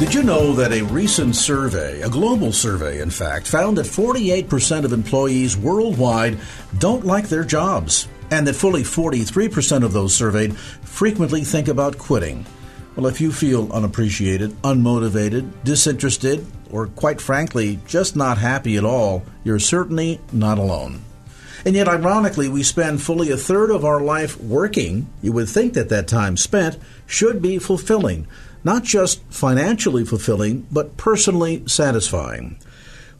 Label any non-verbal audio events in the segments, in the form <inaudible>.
Did you know that a recent survey, a global survey in fact, found that 48% of employees worldwide don't like their jobs, and that fully 43% of those surveyed frequently think about quitting? Well, if you feel unappreciated, unmotivated, disinterested, or quite frankly, just not happy at all, you're certainly not alone. And yet, ironically, we spend fully a third of our life working. You would think that that time spent should be fulfilling not just financially fulfilling, but personally satisfying.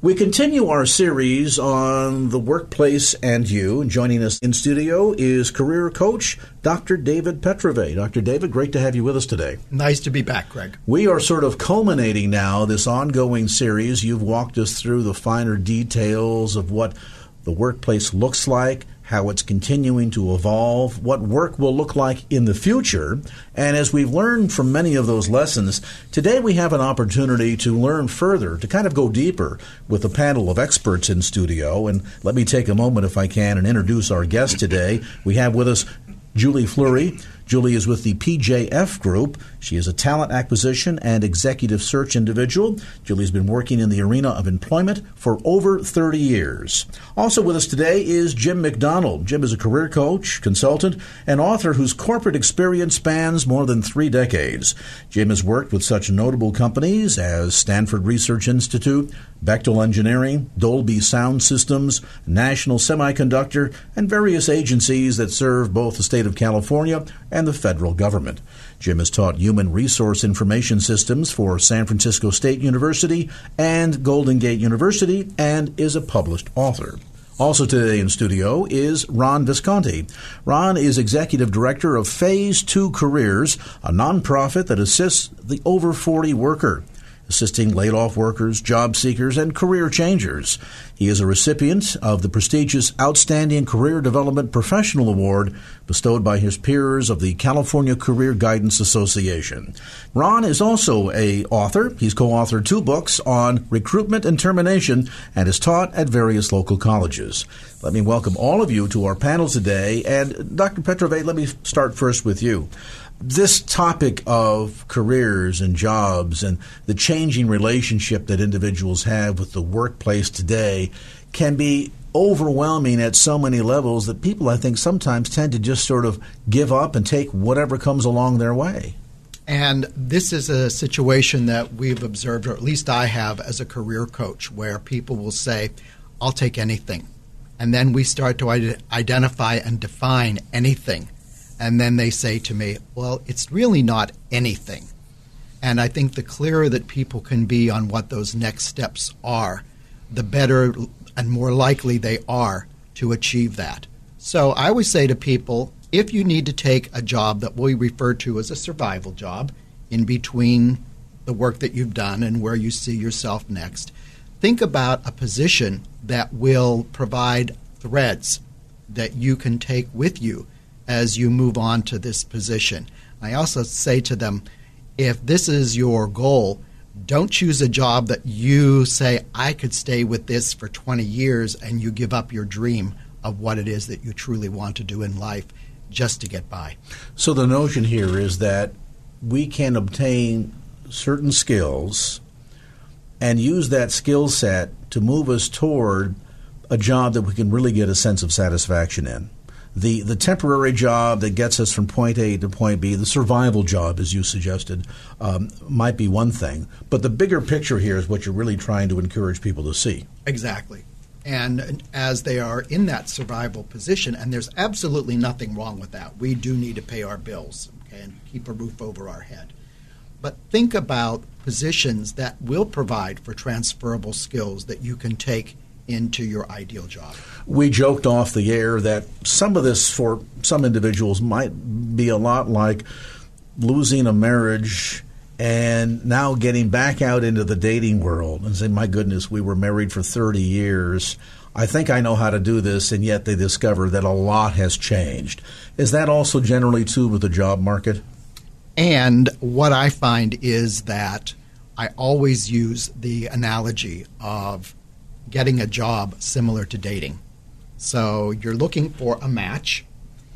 We continue our series on the workplace and you. And joining us in studio is career coach Dr. David Petrove. Dr. David, great to have you with us today. Nice to be back, Greg. We are sort of culminating now this ongoing series. You've walked us through the finer details of what the workplace looks like, how it's continuing to evolve, what work will look like in the future. And as we've learned from many of those lessons, today we have an opportunity to learn further, to kind of go deeper with a panel of experts in studio. And let me take a moment, if I can, and introduce our guest today. We have with us Julie Fleury. Julie is with the PJF Group. She is a talent acquisition and executive search individual. Julie's been working in the arena of employment for over 30 years. Also with us today is Jim McDonald. Jim is a career coach, consultant, and author whose corporate experience spans more than three decades. Jim has worked with such notable companies as Stanford Research Institute, Bechtel Engineering, Dolby Sound Systems, National Semiconductor, and various agencies that serve both the state of California and the federal government. Jim has taught human resource information systems for San Francisco State University and Golden Gate University and is a published author. Also today in studio is Ron Visconti. Ron is executive director of Phase 2 Careers, a nonprofit that assists the over 40 worker assisting laid off workers, job seekers, and career changers. He is a recipient of the prestigious Outstanding Career Development Professional Award bestowed by his peers of the California Career Guidance Association. Ron is also a author. He's co-authored two books on recruitment and termination and is taught at various local colleges. Let me welcome all of you to our panel today. And Dr. Petrove, let me start first with you this topic of careers and jobs and the changing relationship that individuals have with the workplace today can be overwhelming at so many levels that people, I think, sometimes tend to just sort of give up and take whatever comes along their way. And this is a situation that we've observed, or at least I have as a career coach, where people will say, I'll take anything. And then we start to identify and define anything and then they say to me, well, it's really not anything. And I think the clearer that people can be on what those next steps are, the better and more likely they are to achieve that. So I always say to people if you need to take a job that we refer to as a survival job in between the work that you've done and where you see yourself next, think about a position that will provide threads that you can take with you as you move on to this position. I also say to them, if this is your goal, don't choose a job that you say, I could stay with this for 20 years, and you give up your dream of what it is that you truly want to do in life just to get by. So the notion here is that we can obtain certain skills and use that skill set to move us toward a job that we can really get a sense of satisfaction in the the temporary job that gets us from point A to point B, the survival job, as you suggested, um, might be one thing. But the bigger picture here is what you're really trying to encourage people to see. Exactly. And as they are in that survival position, and there's absolutely nothing wrong with that. We do need to pay our bills okay, and keep a roof over our head. But think about positions that will provide for transferable skills that you can take into your ideal job. We joked off the air that some of this for some individuals might be a lot like losing a marriage and now getting back out into the dating world and saying, my goodness, we were married for 30 years. I think I know how to do this, and yet they discover that a lot has changed. Is that also generally true with the job market? And what I find is that I always use the analogy of getting a job similar to dating. So you're looking for a match,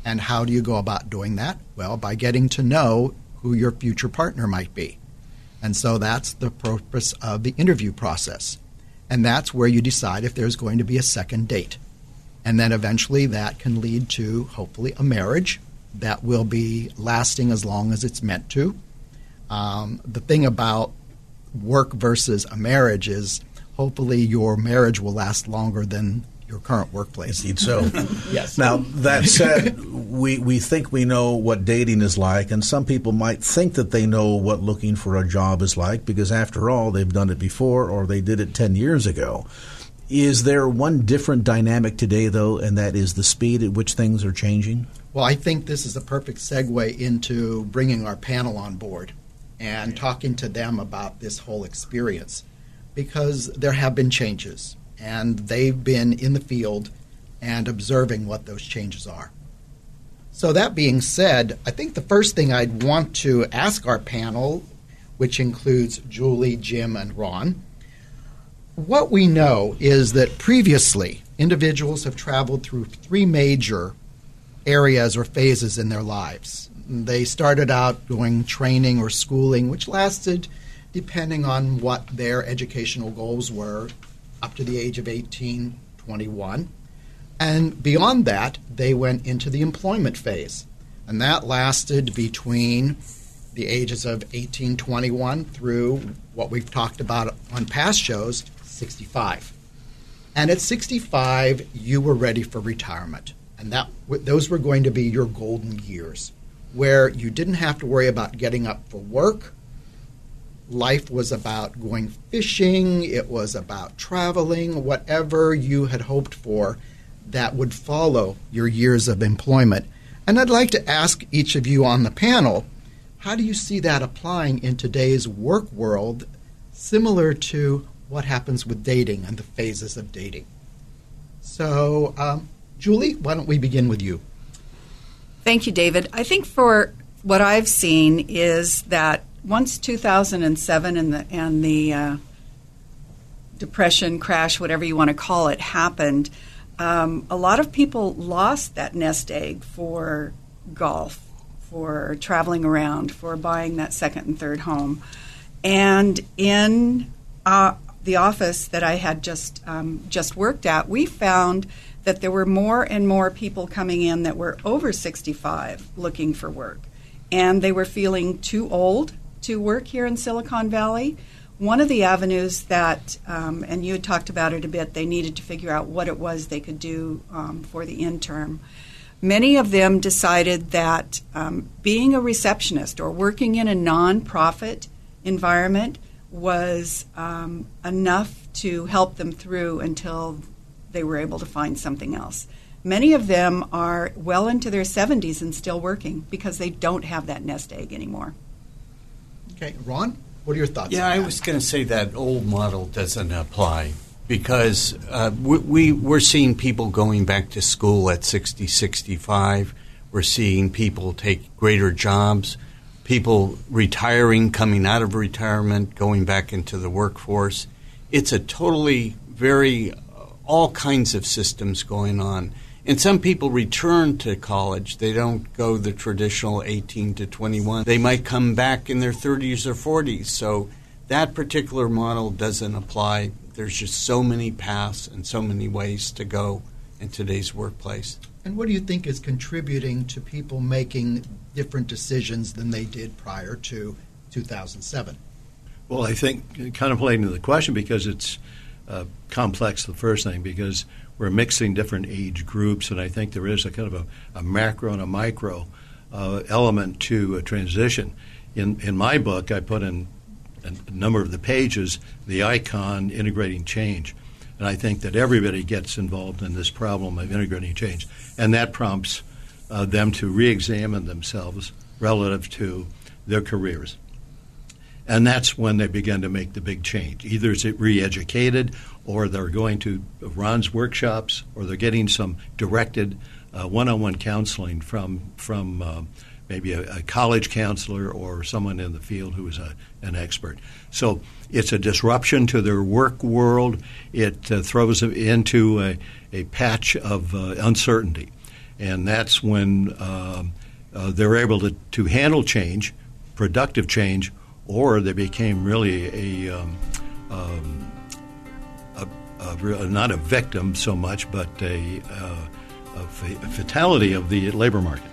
and how do you go about doing that? Well, by getting to know who your future partner might be. And so that's the purpose of the interview process. And that's where you decide if there's going to be a second date. And then eventually that can lead to, hopefully, a marriage that will be lasting as long as it's meant to. Um, the thing about work versus a marriage is hopefully your marriage will last longer than your current workplace. Indeed so. <laughs> yes. Now, that said, we, we think we know what dating is like, and some people might think that they know what looking for a job is like because, after all, they've done it before or they did it 10 years ago. Is there one different dynamic today, though, and that is the speed at which things are changing? Well, I think this is a perfect segue into bringing our panel on board and talking to them about this whole experience because there have been changes and they've been in the field and observing what those changes are. So, that being said, I think the first thing I'd want to ask our panel, which includes Julie, Jim, and Ron, what we know is that previously individuals have traveled through three major areas or phases in their lives. They started out doing training or schooling, which lasted, depending on what their educational goals were, up to the age of 18, 21. And beyond that, they went into the employment phase. And that lasted between the ages of 18, 21 through what we've talked about on past shows, 65. And at 65, you were ready for retirement. And that those were going to be your golden years where you didn't have to worry about getting up for work. Life was about going fishing, it was about traveling, whatever you had hoped for that would follow your years of employment. And I'd like to ask each of you on the panel how do you see that applying in today's work world, similar to what happens with dating and the phases of dating? So, um, Julie, why don't we begin with you? Thank you, David. I think for what I've seen is that once 2007 and the and the uh, depression crash, whatever you want to call it, happened, um, a lot of people lost that nest egg for golf, for traveling around, for buying that second and third home, and in uh, the office that I had just um, just worked at, we found that there were more and more people coming in that were over 65 looking for work. And they were feeling too old to work here in Silicon Valley. One of the avenues that, um, and you had talked about it a bit, they needed to figure out what it was they could do um, for the interim. Many of them decided that um, being a receptionist or working in a nonprofit environment was um, enough to help them through until they were able to find something else. Many of them are well into their 70s and still working because they don't have that nest egg anymore. Okay, Ron, what are your thoughts? Yeah, I was going to say that old model doesn't apply because uh, we, we, we're seeing people going back to school at 60, 65. We're seeing people take greater jobs, people retiring, coming out of retirement, going back into the workforce. It's a totally very all kinds of systems going on. And some people return to college. They don't go the traditional 18 to 21. They might come back in their 30s or 40s. So that particular model doesn't apply. There's just so many paths and so many ways to go in today's workplace. And what do you think is contributing to people making different decisions than they did prior to 2007? Well, I think contemplating the question because it's uh, complex, the first thing, because we're mixing different age groups, and I think there is a kind of a, a macro and a micro uh, element to a transition. In, in my book, I put in a number of the pages the icon integrating change. And I think that everybody gets involved in this problem of integrating change. And that prompts uh, them to re examine themselves relative to their careers. And that's when they begin to make the big change. Either it's re educated, or they're going to Ron's workshops, or they're getting some directed one on one counseling from, from uh, maybe a, a, college counselor or someone in the field who is a, an expert. So it's a disruption to their work world. It uh, throws them into a, a patch of uh, uncertainty. And that's when um, uh, they're able to, to handle change, productive change, or they became really a, um, um, a, a, not a victim so much, but a, uh, a fatality of the labor market.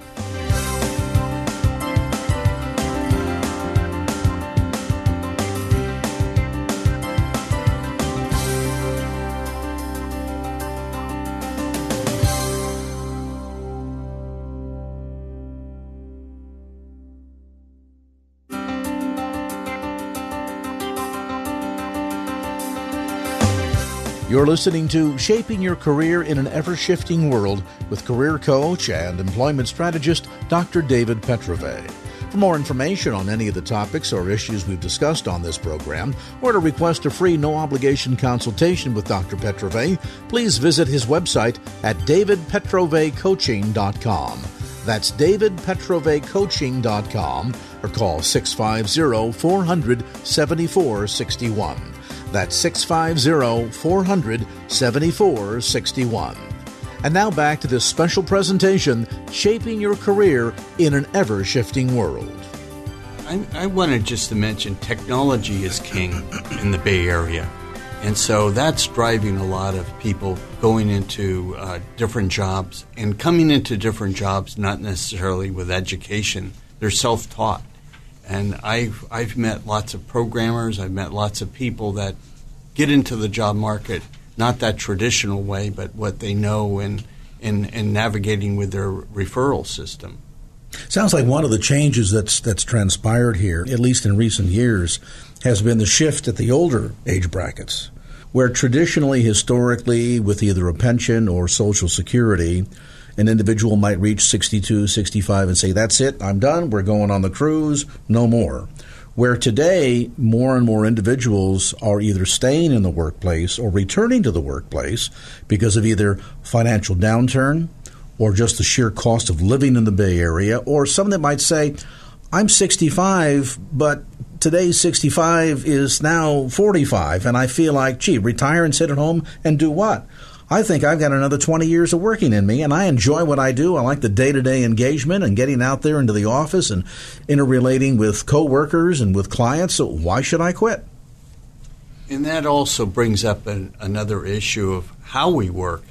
You're listening to Shaping Your Career in an Ever Shifting World with career coach and employment strategist Dr. David Petrove. For more information on any of the topics or issues we've discussed on this program, or to request a free no obligation consultation with Dr. Petrove, please visit his website at davidpetrovecoaching.com. That's davidpetrovecoaching.com or call 650 400 7461. That's 650 400 7461. And now back to this special presentation Shaping Your Career in an Ever Shifting World. I, I, wanted just to mention technology is king in the Bay Area. And so that's driving a lot of people going into uh, different jobs and coming into different jobs, not necessarily with education. They're self taught. And I've, I've met lots of programmers, I've met lots of people that get into the job market not that traditional way, but what they know in, in, in navigating with their referral system. Sounds like one of the changes that's that's transpired here, at least in recent years, has been the shift at the older age brackets, where traditionally, historically, with either a pension or Social Security, an individual might reach 62, 65 and say, That's it, I'm done, we're going on the cruise, no more. Where today, more and more individuals are either staying in the workplace or returning to the workplace because of either financial downturn or just the sheer cost of living in the Bay Area, or some that might say, I'm 65, but today's 65 is now 45, and I feel like, gee, retire and sit at home and do what? I think I've got another 20 years of working in me, and I enjoy what I do. I like the day to day engagement and getting out there into the office and interrelating with coworkers and with clients. So why should I quit? And that also brings up an, another issue of how we work.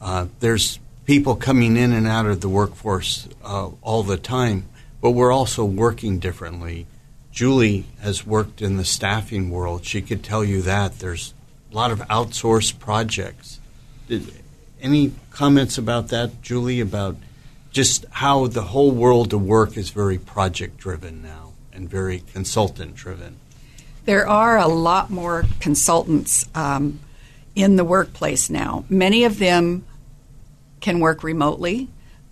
Uh, there's people coming in and out of the workforce uh, all the time, but we're also working differently. Julie has worked in the staffing world. She could tell you that there's a lot of outsourced projects any comments about that, Julie, about just how the whole world of work is very project driven now and very consultant driven? There are a lot more consultants um, in the workplace now. Many of them can work remotely.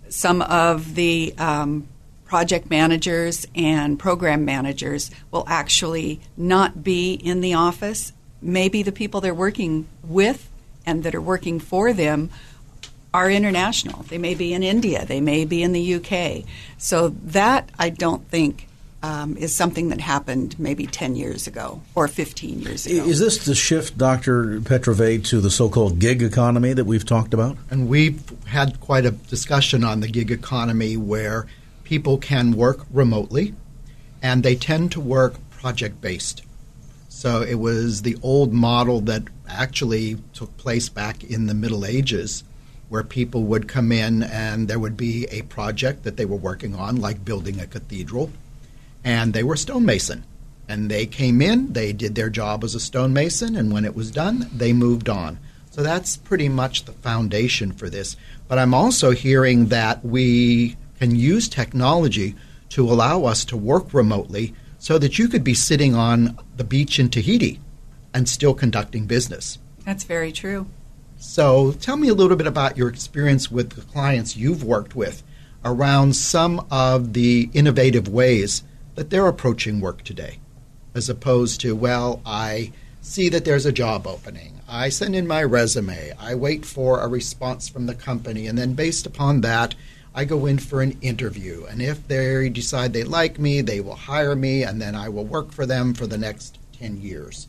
Some of the um, project managers and program managers will actually not be in the office. Maybe the people they're working with and that are working for them are international. They may be in India, they may be in the UK. So that I don't think um, is something that happened maybe 10 years ago or 15 years ago. Is this the shift, Dr. Petrove, to the so called gig economy that we've talked about? And we've had quite a discussion on the gig economy where people can work remotely and they tend to work project based. So it was the old model that actually took place back in the Middle Ages, where people would come in and there would be a project that they were working on, like building a cathedral, and they were stonemason. And they came in, they did their job as a stonemason, and when it was done, they moved on. So that's pretty much the foundation for this. But I'm also hearing that we can use technology to allow us to work remotely so that you could be sitting on the beach in Tahiti and still conducting business. That's very true. So tell me a little bit about your experience with the clients you've worked with around some of the innovative ways that they're approaching work today, as opposed to, well, I see that there's a job opening. I send in my resume. I wait for a response from the company. And then, based upon that, I go in for an interview. And if they decide they like me, they will hire me, and then I will work for them for the next 10 years.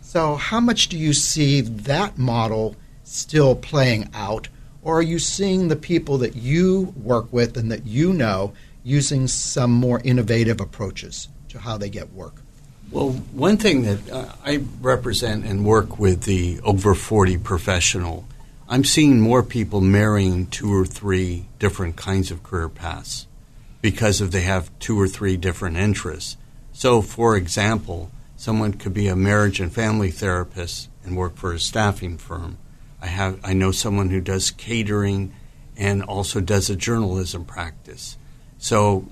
So, how much do you see that model still playing out? Or are you seeing the people that you work with and that you know using some more innovative approaches to how they get work? Well, one thing that uh, I represent and work with the over 40 professional, I'm seeing more people marrying two or three different kinds of career paths because of they have two or three different interests. So, for example, someone could be a marriage and family therapist and work for a staffing firm. I have I know someone who does catering and also does a journalism practice. So,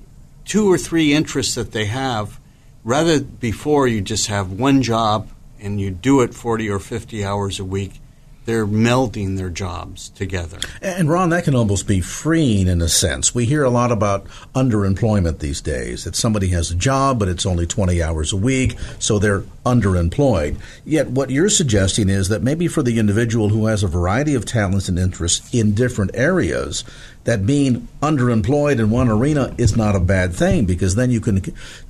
two or three interests that they have rather before you just have one job and you do it 40 or 50 hours a week they're melding their jobs together. And Ron, that can almost be freeing in a sense. We hear a lot about underemployment these days, that somebody has a job, but it's only 20 hours a week, so they're underemployed. Yet what you're suggesting is that maybe for the individual who has a variety of talents and interests in different areas, that being underemployed in one arena is not a bad thing because then you can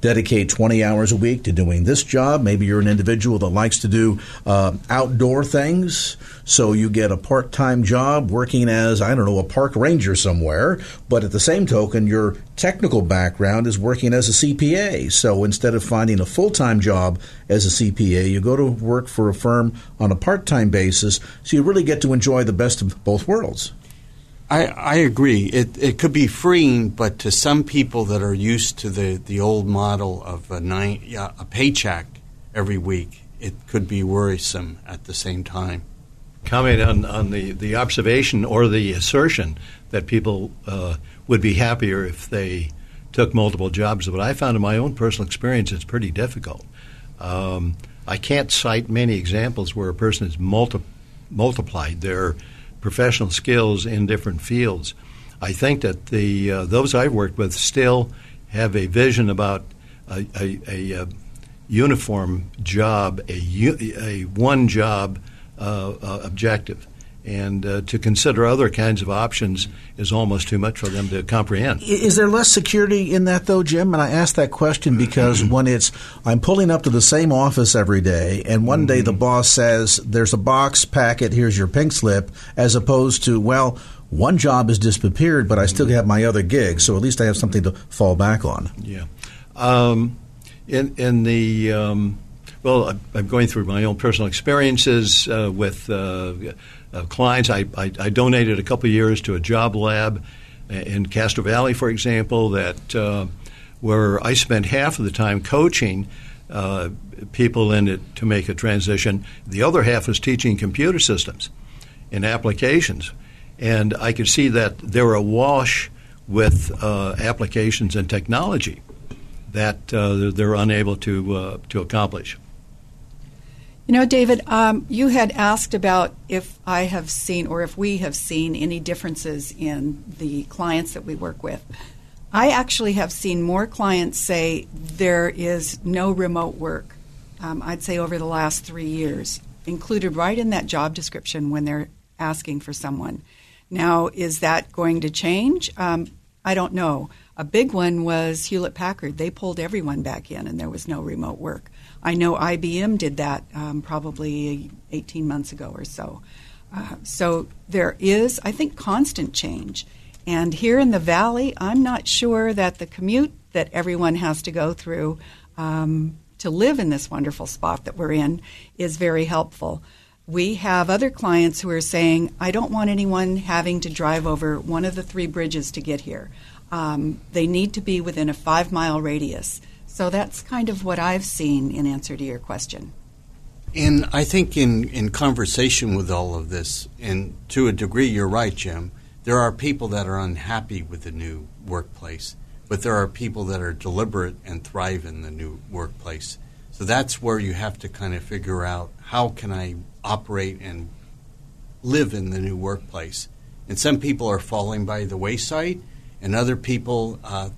dedicate 20 hours a week to doing this job. Maybe you're an individual that likes to do uh, outdoor things, so you get a part time job working as, I don't know, a park ranger somewhere, but at the same token, your technical background is working as a CPA. So instead of finding a full time job as a CPA, you go to work for a firm on a part time basis, so you really get to enjoy the best of both worlds. I, I agree. It, it could be freeing, but to some people that are used to the, the old model of a, nine, a paycheck every week, it could be worrisome at the same time. Comment on, on the, the observation or the assertion that people uh, would be happier if they took multiple jobs. But I found in my own personal experience it's pretty difficult. Um, I can't cite many examples where a person has multi- multiplied their professional skills in different fields. I think that the uh, those I've worked with still have a vision about a, a, a, a uniform job, a, a one job uh, uh, objective. And uh, to consider other kinds of options is almost too much for them to comprehend. Is there less security in that, though, Jim? And I ask that question because mm-hmm. <clears throat> when it's I'm pulling up to the same office every day, and one mm-hmm. day the boss says, "There's a box packet. Here's your pink slip," as opposed to, "Well, one job has disappeared, but I still have my other gig, so at least I have something to fall back on." Yeah. Um, in in the um, well, I'm going through my own personal experiences uh, with. Uh, clients. I, I, I, donated a couple years to a job lab in Castro Valley, for example, that uh, where I spent half of the time coaching uh, people in it to make a transition. The other half was teaching computer systems and applications, and I could see that they were awash with uh, applications and technology that uh, they're unable to uh, to accomplish. You know, David, um, you had asked about if I have seen or if we have seen any differences in the clients that we work with. I actually have seen more clients say there is no remote work, um, I'd say over the last three years, included right in that job description when they're asking for someone. Now, is that going to change? Um, I don't know. A big one was Hewlett Packard. They pulled everyone back in, and there was no remote work. I know IBM did that um, probably 18 months ago or so. Uh, so there is, I think, constant change. And here in the valley, I'm not sure that the commute that everyone has to go through um, to live in this wonderful spot that we're in is very helpful. We have other clients who are saying, I don't want anyone having to drive over one of the three bridges to get here. Um, they need to be within a five mile radius. So that's kind of what I've seen in answer to your question. And I think in, in conversation with all of this, and to a degree, you're right, Jim. There are people that are unhappy with the new workplace, but there are people that are deliberate and thrive in the new workplace. So that's where you have to kind of figure out how can I operate and live in the new workplace. And some people are falling by the wayside, and other people uh,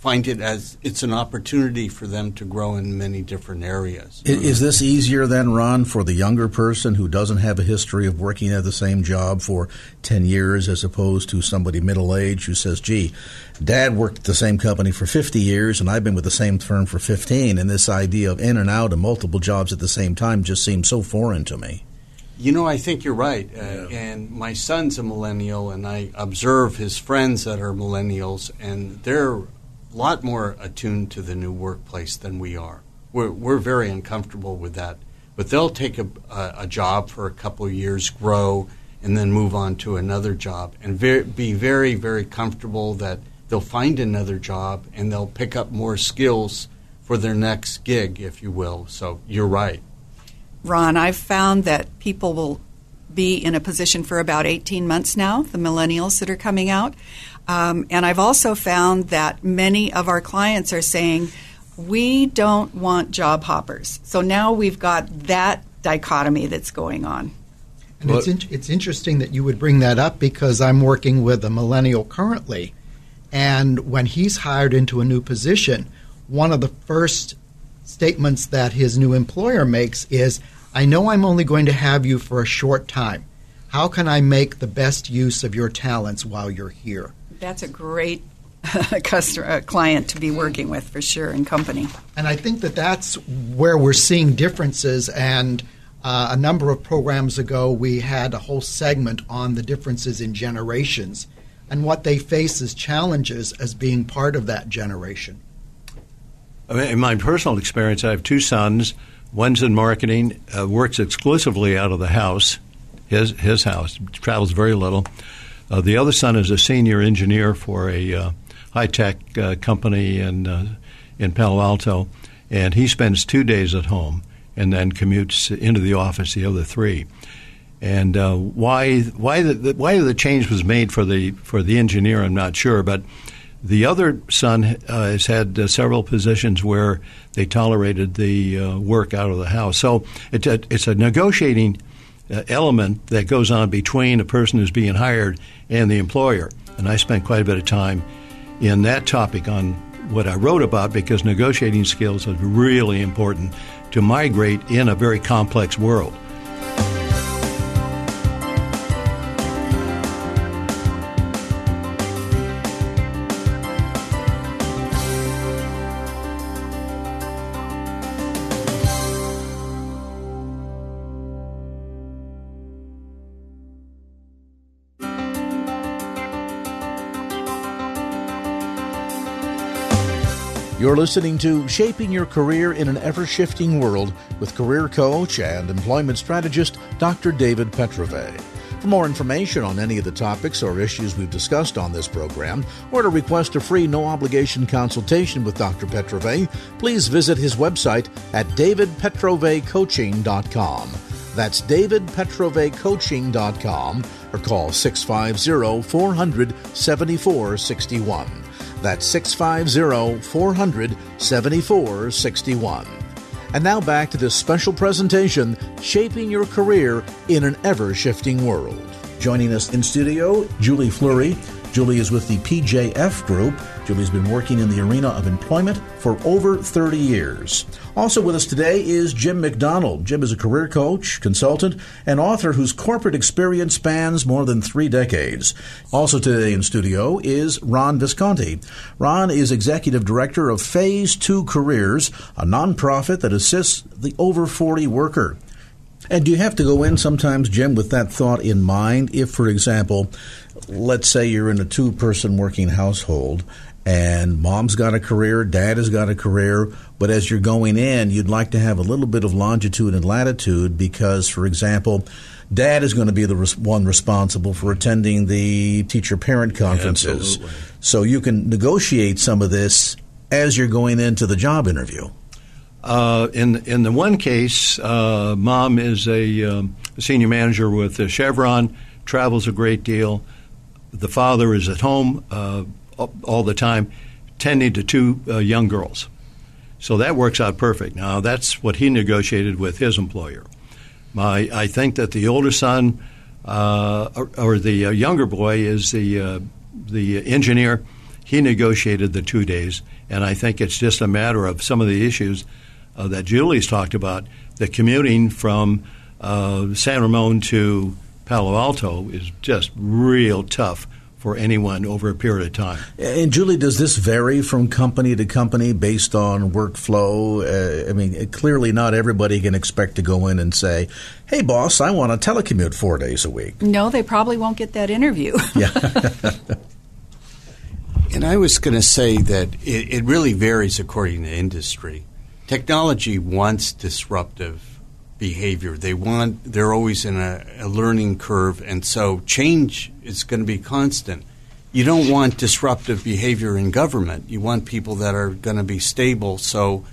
find it as it's an opportunity for them to grow in many different areas. Is, is this easier then, Ron, for the younger person who doesn't have a history of working at the same job for 10 years as opposed to somebody middle aged who says, gee, dad worked at the same company for 50 years and I've been with the same firm for 15, and this idea of in and out and multiple jobs at the same time just seems so foreign to me. You know, I think you're right. Uh, And my son's a millennial, and I observe his friends that are millennials, and they're lot more attuned to the new workplace than we are. We're, we're very uncomfortable with that. But they'll take a, a, a job for a couple of years, grow, and then move on to another job and ver- be very, very comfortable that they'll find another job and they'll pick up more skills for their next gig, if you will. So you're right. Ron, I've found that people will be in a position for about 18 months now, the millennials that are coming out. Um, and I've also found that many of our clients are saying, we don't want job hoppers. So now we've got that dichotomy that's going on. And it's, in, it's interesting that you would bring that up because I'm working with a millennial currently. And when he's hired into a new position, one of the first statements that his new employer makes is I know I'm only going to have you for a short time. How can I make the best use of your talents while you're here? That's a great <laughs> customer uh, client to be working with for sure in company. And I think that that's where we're seeing differences. And uh, a number of programs ago, we had a whole segment on the differences in generations and what they face as challenges as being part of that generation. I mean, in my personal experience, I have two sons. One's in marketing, uh, works exclusively out of the house, his his house, travels very little. Uh, the other son is a senior engineer for a uh, high tech uh, company in uh, in Palo Alto, and he spends two days at home and then commutes into the office the other three. And uh, why why the why the change was made for the for the engineer, I'm not sure, but the other son uh, has had uh, several positions where they tolerated the uh, work out of the house. So it's a, it's a negotiating uh, element that goes on between a person who's being hired and the employer. And I spent quite a bit of time in that topic on what I wrote about because negotiating skills are really important to migrate in a very complex world. You're listening to Shaping Your Career in an Ever Shifting World with career coach and employment strategist Dr. David Petrove. For more information on any of the topics or issues we've discussed on this program, or to request a free no obligation consultation with Dr. Petrove, please visit his website at davidpetrovecoaching.com. That's davidpetrovecoaching.com or call 650 400 7461. That's 650 400 7461. And now back to this special presentation Shaping Your Career in an Ever Shifting World. Joining us in studio, Julie Fleury. Julie is with the PJF Group. Julie's been working in the arena of employment for over 30 years. Also with us today is Jim McDonald. Jim is a career coach, consultant, and author whose corporate experience spans more than three decades. Also today in studio is Ron Visconti. Ron is executive director of Phase 2 Careers, a nonprofit that assists the over 40 worker. And do you have to go in sometimes, Jim, with that thought in mind? If, for example, let's say you're in a two person working household and mom's got a career, dad has got a career, but as you're going in, you'd like to have a little bit of longitude and latitude because, for example, dad is going to be the one responsible for attending the teacher parent conferences. Absolutely. So you can negotiate some of this as you're going into the job interview. Uh, in in the one case, uh, mom is a, um, senior manager with uh, Chevron, travels a great deal. The father is at home uh, all the time, tending to two uh, young girls. So that works out perfect. Now that's what he negotiated with his employer. My, I think that the older son uh, or, or, the uh, younger boy is the uh, the engineer. He negotiated the two days, and I think it's just a matter of some of the issues that Julie's talked about. The commuting from San Ramon to Palo Alto is just real tough for anyone over a period of time. And Julie, does this vary from company to company based on workflow? Uh, I mean, clearly not everybody can expect to go in and say, "Hey, boss, I want to telecommute four days a week." No, they probably won't get that interview. <laughs> yeah. <laughs> and I was going to say that it, it really varies according to industry. Technology wants disruptive behavior. They want they're always in a, a, learning curve, and so change is going to be constant. You don't want disruptive behavior in government. You want people that are going to be stable. So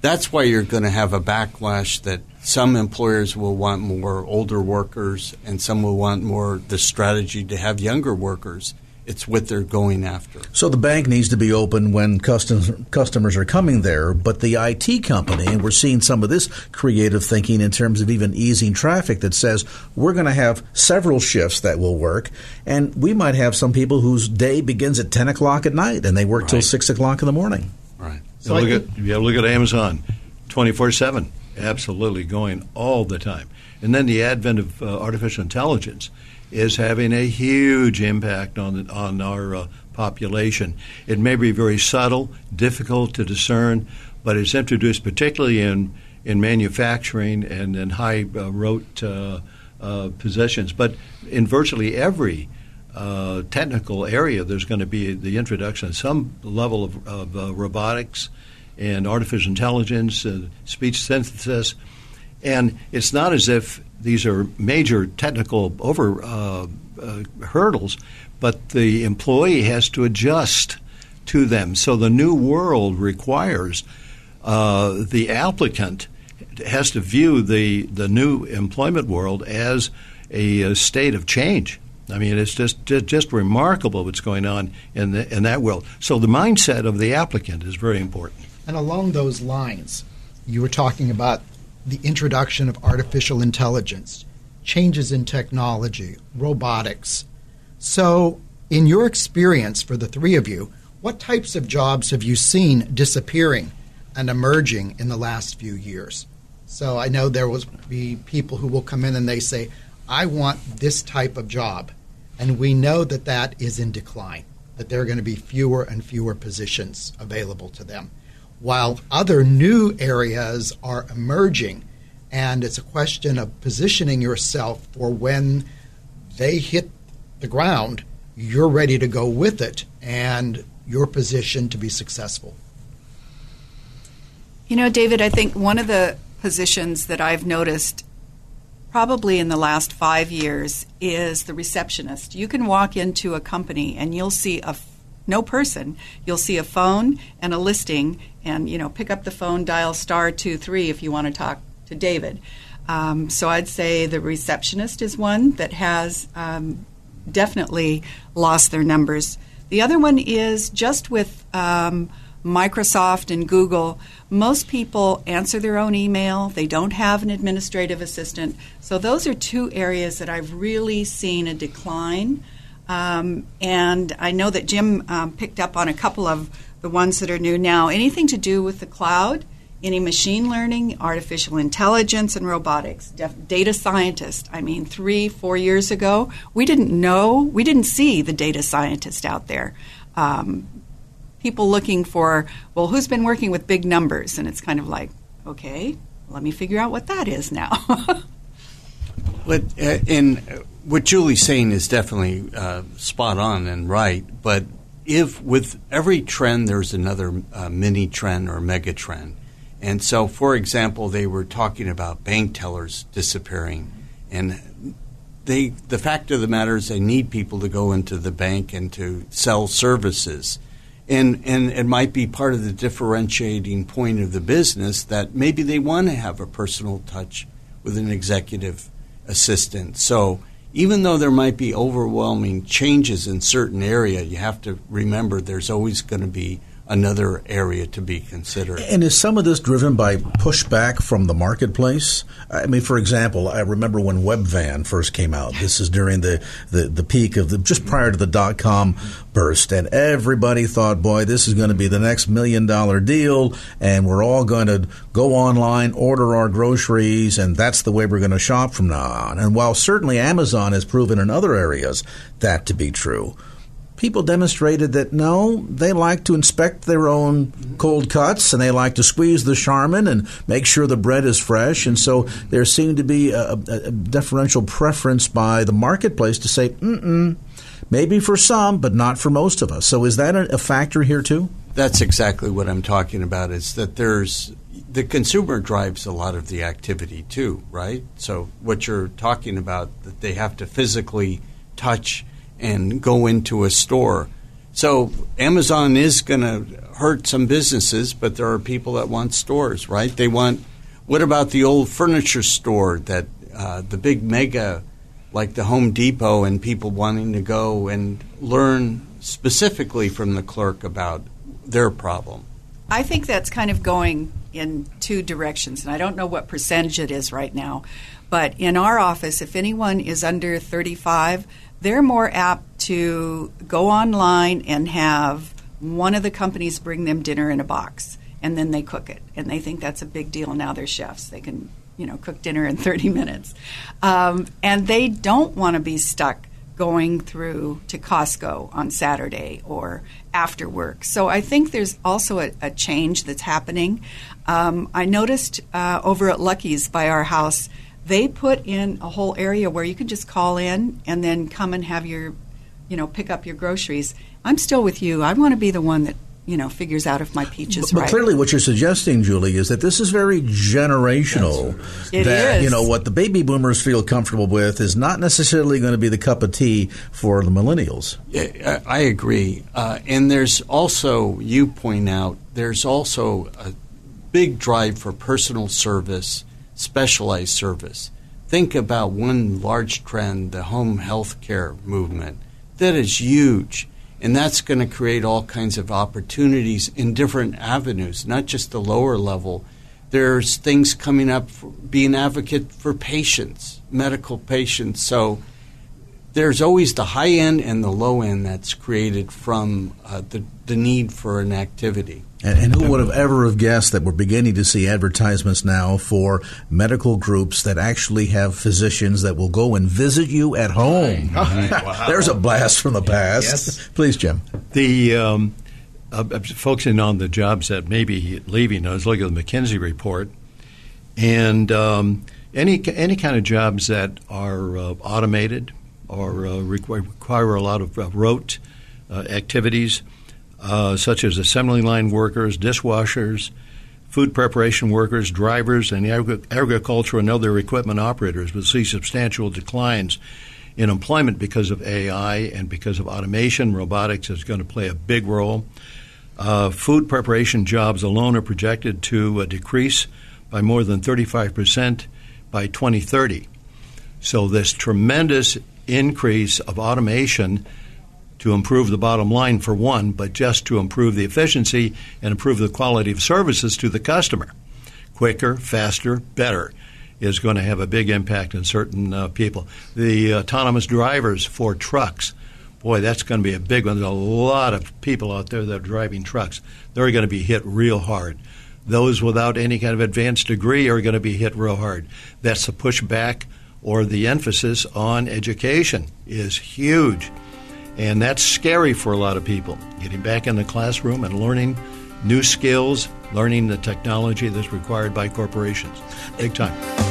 that's why you're going to have a backlash that some employers will want more older workers, and some will want more the strategy to have younger workers it's what they're going after. So the bank needs to be open when customers customers are coming there, but the IT company, and we're seeing some of this creative thinking in terms of even easing traffic that says we're going to have several shifts that will work, and we might have some people whose day begins at ten o'clock at night and they work right. till six o'clock in the morning. Right. So look at you look at Amazon, twenty four seven, absolutely going all the time, and then the advent of uh, artificial intelligence is having a huge impact on on our uh, population. It may be very subtle, difficult to discern, but it's introduced particularly in in manufacturing and in high uh, rote uh, uh positions. But in virtually every uh, technical area, there's going to be the introduction of some level of, of uh, robotics and artificial intelligence, speech synthesis. And it's not as if these are major technical over uh, uh, hurdles, but the employee has to adjust to them. So the new world requires uh, the applicant has to view the the new employment world as a, a state of change. I mean, it's just just remarkable what's going on in the, in that world. So the mindset of the applicant is very important. And along those lines, you were talking about the introduction of artificial intelligence, changes in technology, robotics. So, in your experience for the three of you, what types of jobs have you seen disappearing and emerging in the last few years? So, I know there will be people who will come in and they say, I want this type of job. And we know that that is in decline, that there are going to be fewer and fewer positions available to them while other new areas are emerging. And it's a question of positioning yourself for when they hit the ground, you're ready to go with it and you're positioned to be successful. You know, David, I think one of the positions that I've noticed probably in the last five years is the receptionist. You can walk into a company and you'll see a no person. You'll see a phone and a listing, and you know, pick up the phone, dial star two three if you want to talk to David. Um, so I'd say the receptionist is one that has um, definitely lost their numbers. The other one is just with um, Microsoft and Google. Most people answer their own email. They don't have an administrative assistant. So those are two areas that I've really seen a decline. Um, and I know that Jim um, picked up on a couple of the ones that are new now. Anything to do with the cloud, any machine learning, artificial intelligence, and robotics. Data scientist. I mean, three, four years ago, we didn't know, we didn't see the data scientist out there. Um, people looking for, well, who's been working with big numbers? And it's kind of like, okay, let me figure out what that is now. <laughs> but uh, in what Julie's saying is definitely uh, spot on and right, but if with every trend there's another uh, mini trend or mega trend. And so, for example, they were talking about bank tellers disappearing, and they the fact of the matter is they need people to go into the bank and to sell services. And, and it might be part of the differentiating point of the business that maybe they want to have a personal touch with an executive assistant. So even though there might be overwhelming changes in certain area, you have to remember there's always going to be another area to be considered. And is some of this driven by pushback from the marketplace? I mean, for example, I remember when Webvan first came out. This is during the, the, the peak of the just prior to the dot com burst, and everybody thought, boy, this is going to be the next million dollar deal, and we're all going to go online, order our groceries, and that's the way we're going to shop from now on. And while certainly Amazon has proven in other areas that to be true, people demonstrated that no, they like to inspect their own cold cuts and they like to squeeze the Charmin and make sure the bread is fresh. And so there seemed to be a, a deferential preference by the marketplace to say, mm maybe for some, but not for most of us. So is that a, a factor here too? That's exactly what I'm talking about. Is that there's the consumer drives a lot of the activity too, right? So what you're talking about that they have to physically touch and go into a store. So Amazon is going to hurt some businesses, but there are people that want stores, right? They want. What about the old furniture store that uh, the big mega, like the Home Depot, and people wanting to go and learn specifically from the clerk about their problem? I think that's kind of going in two directions, and I don't know what percentage it is right now. But in our office, if anyone is under 35, they're more apt to go online and have one of the companies bring them dinner in a box and then they cook it. And they think that's a big deal. Now they're chefs. They can you know cook dinner in <laughs> 30 minutes. Um, and they don't want to be stuck going through to costco on saturday or after work. So i think there's also a, a change that's happening. Um, i noticed uh, over at lucky's by our house they put in a whole area where you can just call in and then come and have your, you know, pick up your groceries. I'm still with you. I want to be the one that you know figures out if my peach is but, right. But clearly, what you're suggesting, Julie, is that this is very generational. It that is. you know what the baby boomers feel comfortable with is not necessarily going to be the cup of tea for the millennials. Yeah, I agree. Uh, and there's also, you point out, there's also a big drive for personal service specialized service. Think about one large trend, the home health care movement. That is huge. And that's going to create all kinds of opportunities in different avenues, not just the lower level. There's things coming up for being advocate for patients, medical patients. So there's always the high end and the low end that's created from uh, the, the need for an activity. And, and, who would have ever have guessed that we're beginning to see advertisements now for medical groups that actually have physicians that will go and visit you at home? wow. <laughs> There's a blast from the past. Yes. Please, Jim. The um, uh, focusing on the jobs that may be leaving, I was looking at the McKinsey report, and um, any any kind of jobs that are uh, automated or uh, require, a lot of uh, rote uh, activities uh, such as assembly line workers, dishwashers, food preparation workers, drivers, and agri- agriculture and other equipment operators will see substantial declines in employment because of AI and because of automation. Robotics is going to play a big role. Uh, food preparation jobs alone are projected to uh, decrease by more than 35% by 2030. So, this tremendous increase of automation to improve the bottom line for one, but just to improve the efficiency and improve the quality of services to the customer. Quicker, faster, better is going to have a big impact on certain uh, people. The autonomous drivers for trucks, boy, that's going to be a big one. There's a lot of people out there that are driving trucks. They're going to be hit real hard. Those without any kind of advanced degree are going to be hit real hard. That's the pushback or the emphasis on education is huge. And that's scary for a lot of people. Getting back in the classroom and learning new skills, learning the technology that's required by corporations. Big time.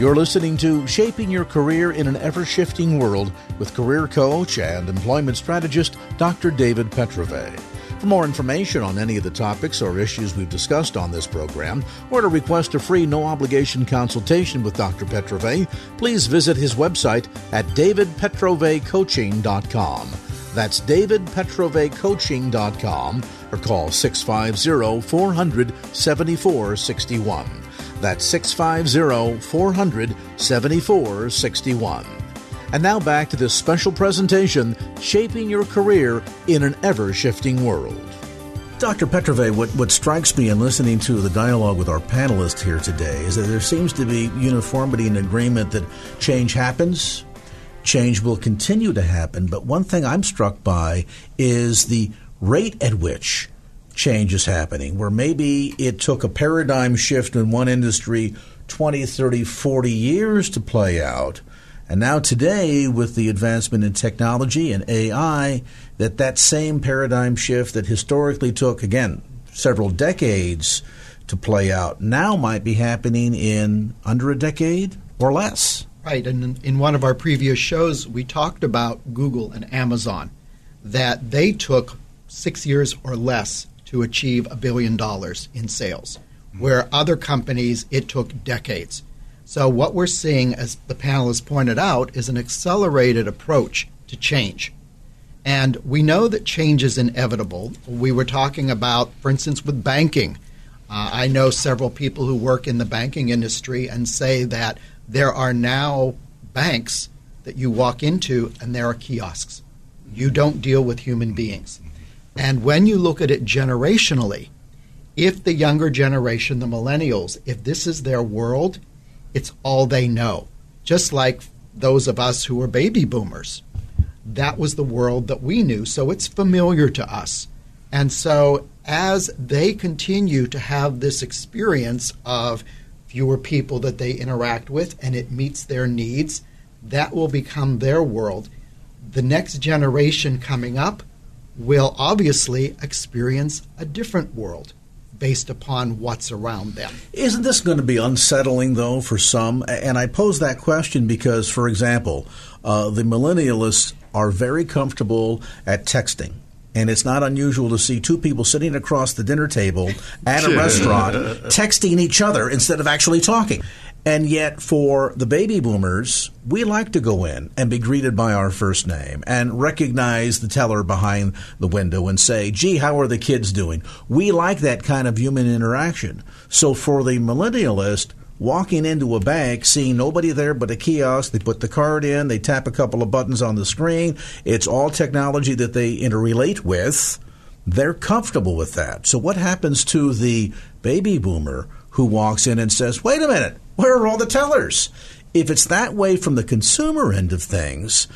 You're listening to Shaping Your Career in an Ever Shifting World with career coach and employment strategist Dr. David Petrove. For more information on any of the topics or issues we've discussed on this program, or to request a free no obligation consultation with Dr. Petrove, please visit his website at davidpetrovecoaching.com. That's davidpetrovecoaching.com or call 650 400 7461. That's 650 400 7461. And now back to this special presentation Shaping Your Career in an Ever Shifting World. Dr. Petrove, what, what strikes me in listening to the dialogue with our panelists here today is that there seems to be uniformity and agreement that change happens, change will continue to happen. But one thing I'm struck by is the rate at which change is happening, where maybe it took a paradigm shift in one industry 20, 30, 40 years to play out. And now today, with the advancement in technology and AI, that that same paradigm shift that historically took, again, several decades to play out now might be happening in under a decade or less. Right. And in one of our previous shows, we talked about Google and Amazon, that they took six years or less to achieve a billion dollars in sales, where other companies, it took decades. So, what we're seeing, as the panelists pointed out, is an accelerated approach to change. And we know that change is inevitable. We were talking about, for instance, with banking. Uh, I know several people who work in the banking industry and say that there are now banks that you walk into and there are kiosks. You don't deal with human beings. And when you look at it generationally, if the younger generation, the millennials, if this is their world, it's all they know. Just like those of us who were baby boomers. That was the world that we knew, so it's familiar to us. And so, as they continue to have this experience of fewer people that they interact with and it meets their needs, that will become their world. The next generation coming up will obviously experience a different world based upon what's around them. Isn't this going to be unsettling, though, for some? And I pose that question because, for example, uh, the millennialists are very comfortable at texting. And it's not unusual to see two people sitting across the dinner table at a restaurant <laughs> texting each other instead of actually talking. And yet, for the baby boomers, we like to go in and be greeted by our first name and recognize the teller behind the window and say, gee, how are the kids doing? We like that kind of human interaction. So, for the millennialist, walking into a bank, seeing nobody there but a kiosk, they put the card in, they tap a couple of buttons on the screen, it's all technology that they interrelate with. They're comfortable with that. So, what happens to the baby boomer who walks in and says, wait a minute, where are all the tellers? If it's that way from the consumer end of things,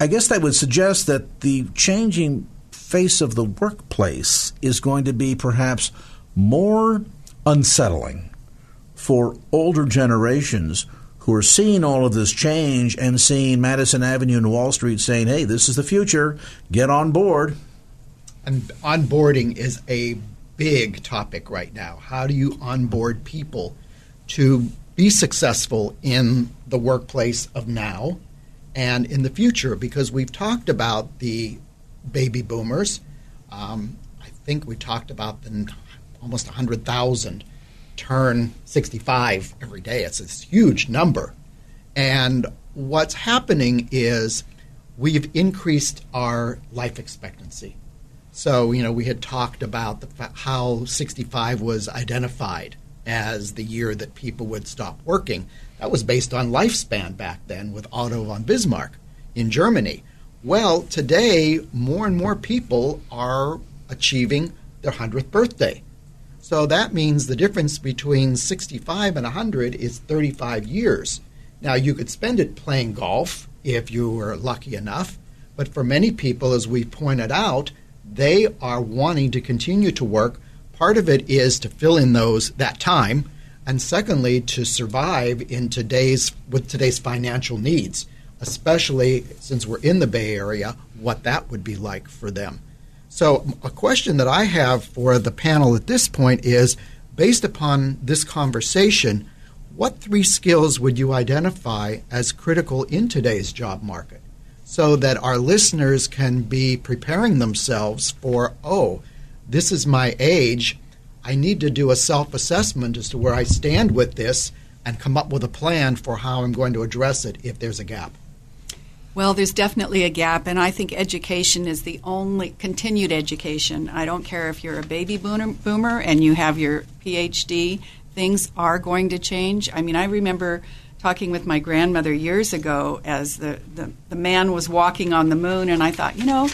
I guess that would suggest that the changing face of the workplace is going to be perhaps more unsettling for older generations who are seeing all of this change and seeing Madison Avenue and Wall Street saying, hey, this is the future, get on board. And onboarding is a big topic right now. How do you onboard people to be successful in the workplace of now and in the future because we've talked about the baby boomers. Um, I think we talked about the almost 100,000 turn 65 every day. It's a huge number. And what's happening is we've increased our life expectancy. So, you know, we had talked about the, how 65 was identified as the year that people would stop working. That was based on lifespan back then with Otto von Bismarck in Germany. Well, today, more and more people are achieving their 100th birthday. So that means the difference between 65 and 100 is 35 years. Now, you could spend it playing golf if you were lucky enough, but for many people, as we pointed out, they are wanting to continue to work Part of it is to fill in those that time, and secondly, to survive in today's with today's financial needs, especially since we're in the Bay Area, what that would be like for them. So, a question that I have for the panel at this point is based upon this conversation, what three skills would you identify as critical in today's job market so that our listeners can be preparing themselves for, oh, this is my age. I need to do a self assessment as to where I stand with this and come up with a plan for how I'm going to address it if there's a gap. Well, there's definitely a gap, and I think education is the only continued education. I don't care if you're a baby boomer, boomer and you have your PhD, things are going to change. I mean, I remember talking with my grandmother years ago as the, the, the man was walking on the moon, and I thought, you know,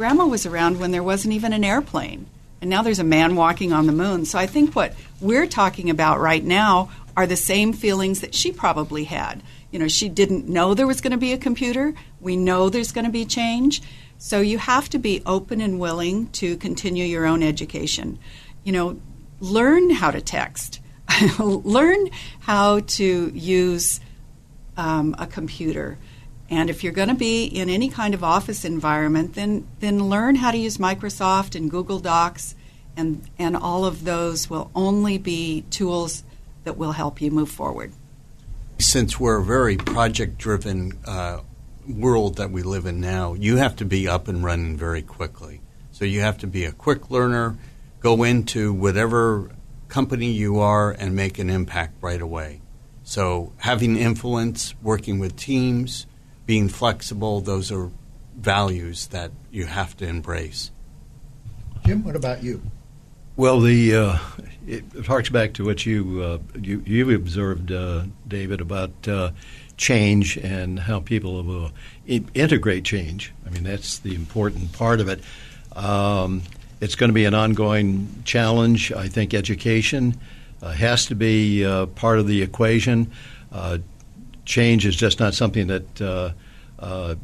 Grandma was around when there wasn't even an airplane. And now there's a man walking on the moon. So I think what we're talking about right now are the same feelings that she probably had you know, she didn't know there was going to be a computer. We know there's going to be change. So you have to be open and willing to continue your own education. You know, learn how to text, <laughs> learn how to use um, a computer. And if you're going to be in any kind of office environment, then then learn how to use Microsoft and Google Docs, and and all of those will only be tools that will help you move forward since we're a very project driven uh, world that we live in now, you have to be up and running very quickly. So you have to be a quick learner, go into whatever company you are, and make an impact right away. So having influence, working with teams, being flexible, those are values that you have to embrace. Jim, what about you? Well, the uh, it harks back to what you uh, you you've observed, uh, David, about uh, change and how people will integrate change. I mean, that's the important part of it. Um, it's going to be an ongoing challenge. I think education uh, has to be uh, part of the equation. Uh, change is just not something that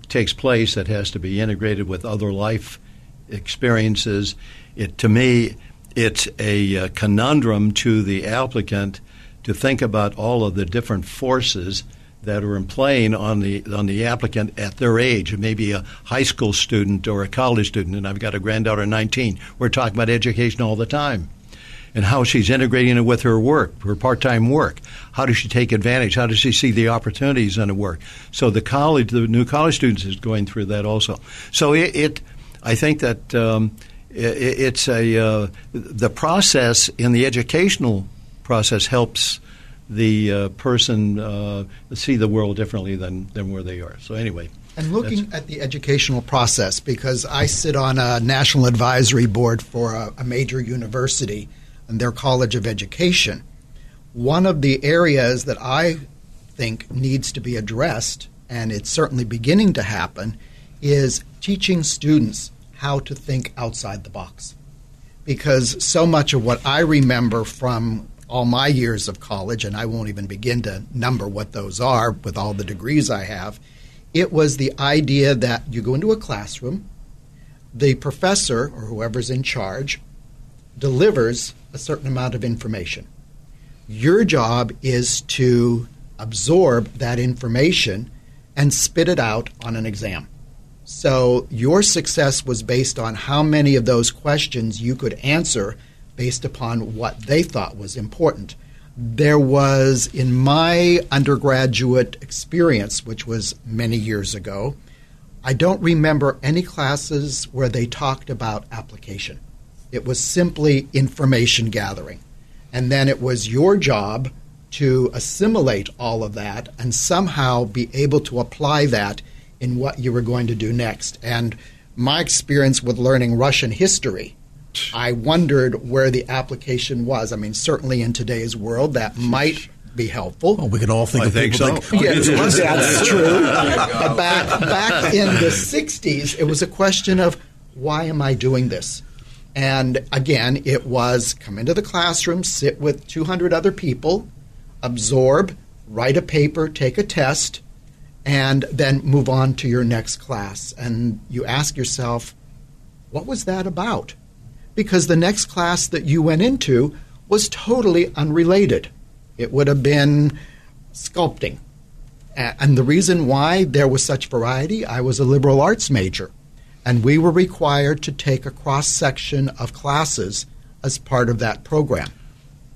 takes place. that has to be integrated with other life experiences. It to me it's a uh, conundrum to the applicant to think about all of the different forces that are in playing on the on the applicant at their age. Maybe a high school student or a college student, and I've got a granddaughter 19. We're talking about education all the time. And how she's integrating it with her work, her part-time work. How does she take advantage? How does she see the opportunities in the work? So the college, the new college students, is going through that also. So it, it I think that um, it's a uh, the process in the educational process helps the uh, person uh, see the world differently than, than where they are. So anyway. And looking at the educational process, because I sit on a national advisory board for a, a major university and their College of Education, one of the areas that I think needs to be addressed, and it's certainly beginning to happen, is teaching students how to think outside the box. Because so much of what I remember from all my years of college, and I won't even begin to number what those are with all the degrees I have, it was the idea that you go into a classroom, the professor or whoever's in charge delivers a certain amount of information. Your job is to absorb that information and spit it out on an exam. So your success was based on how many of those questions you could answer based upon what they thought was important. There was, in my undergraduate experience, which was many years ago, I don't remember any classes where they talked about application. It was simply information gathering. And then it was your job to assimilate all of that and somehow be able to apply that in what you were going to do next. And my experience with learning Russian history, I wondered where the application was. I mean, certainly in today's world, that might be helpful. Well, we can all think I of think people so. like Yes, oh, that's true. But back, back in the 60s, it was a question of why am I doing this? And again, it was come into the classroom, sit with 200 other people, absorb, write a paper, take a test, and then move on to your next class. And you ask yourself, what was that about? Because the next class that you went into was totally unrelated. It would have been sculpting. And the reason why there was such variety, I was a liberal arts major, and we were required to take a cross section of classes as part of that program.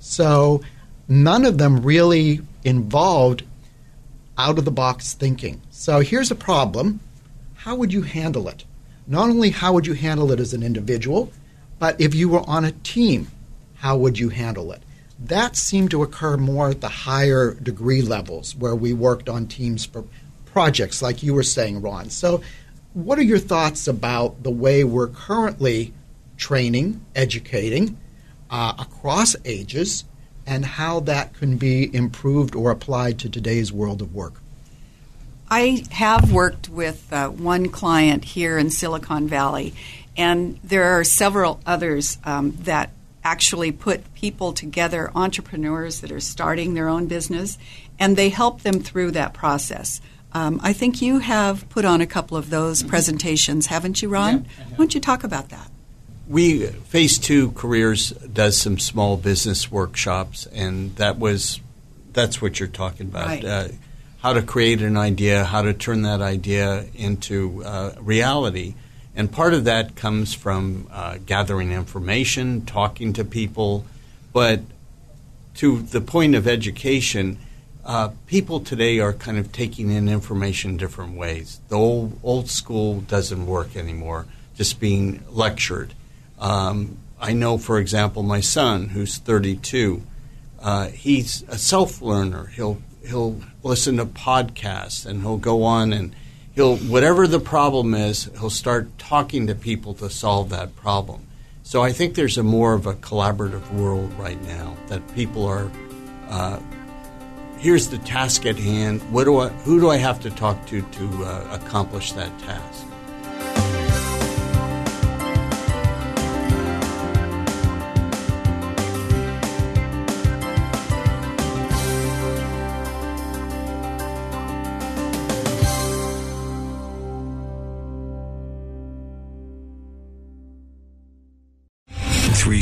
So none of them really involved out of the box thinking. So here's a problem. How would you handle it? Not only how would you handle it as an individual, But if you were on a team, how would you handle it? That seemed to occur more at the higher degree levels where we worked on teams for projects, like you were saying, Ron. So, what are your thoughts about the way we're currently training, educating uh, across ages, and how that can be improved or applied to today's world of work? I have worked with uh, one client here in Silicon Valley, and there are several others um, that actually put people together, entrepreneurs that are starting their own business, and they help them through that process. Um, I think you have put on a couple of those presentations, haven't you, Ron? Why don't you talk about that? We Phase Two Careers does some small business workshops, and that was that's what you're talking about. Right. Uh, how to create an idea, how to turn that idea into uh, reality. And part of that comes from uh, gathering information, talking to people. But to the point of education, uh, people today are kind of taking in information different ways. The old, old school doesn't work anymore, just being lectured. Um, I know, for example, my son, who's 32, uh, he's a self learner. He'll he'll listen to podcasts and he'll go on and he'll whatever the problem is, he'll start talking to people to solve that problem. So I think there's a more of a collaborative world right now that people are. Uh, here's the task at hand. What do I? Who do I have to talk to to uh, accomplish that task?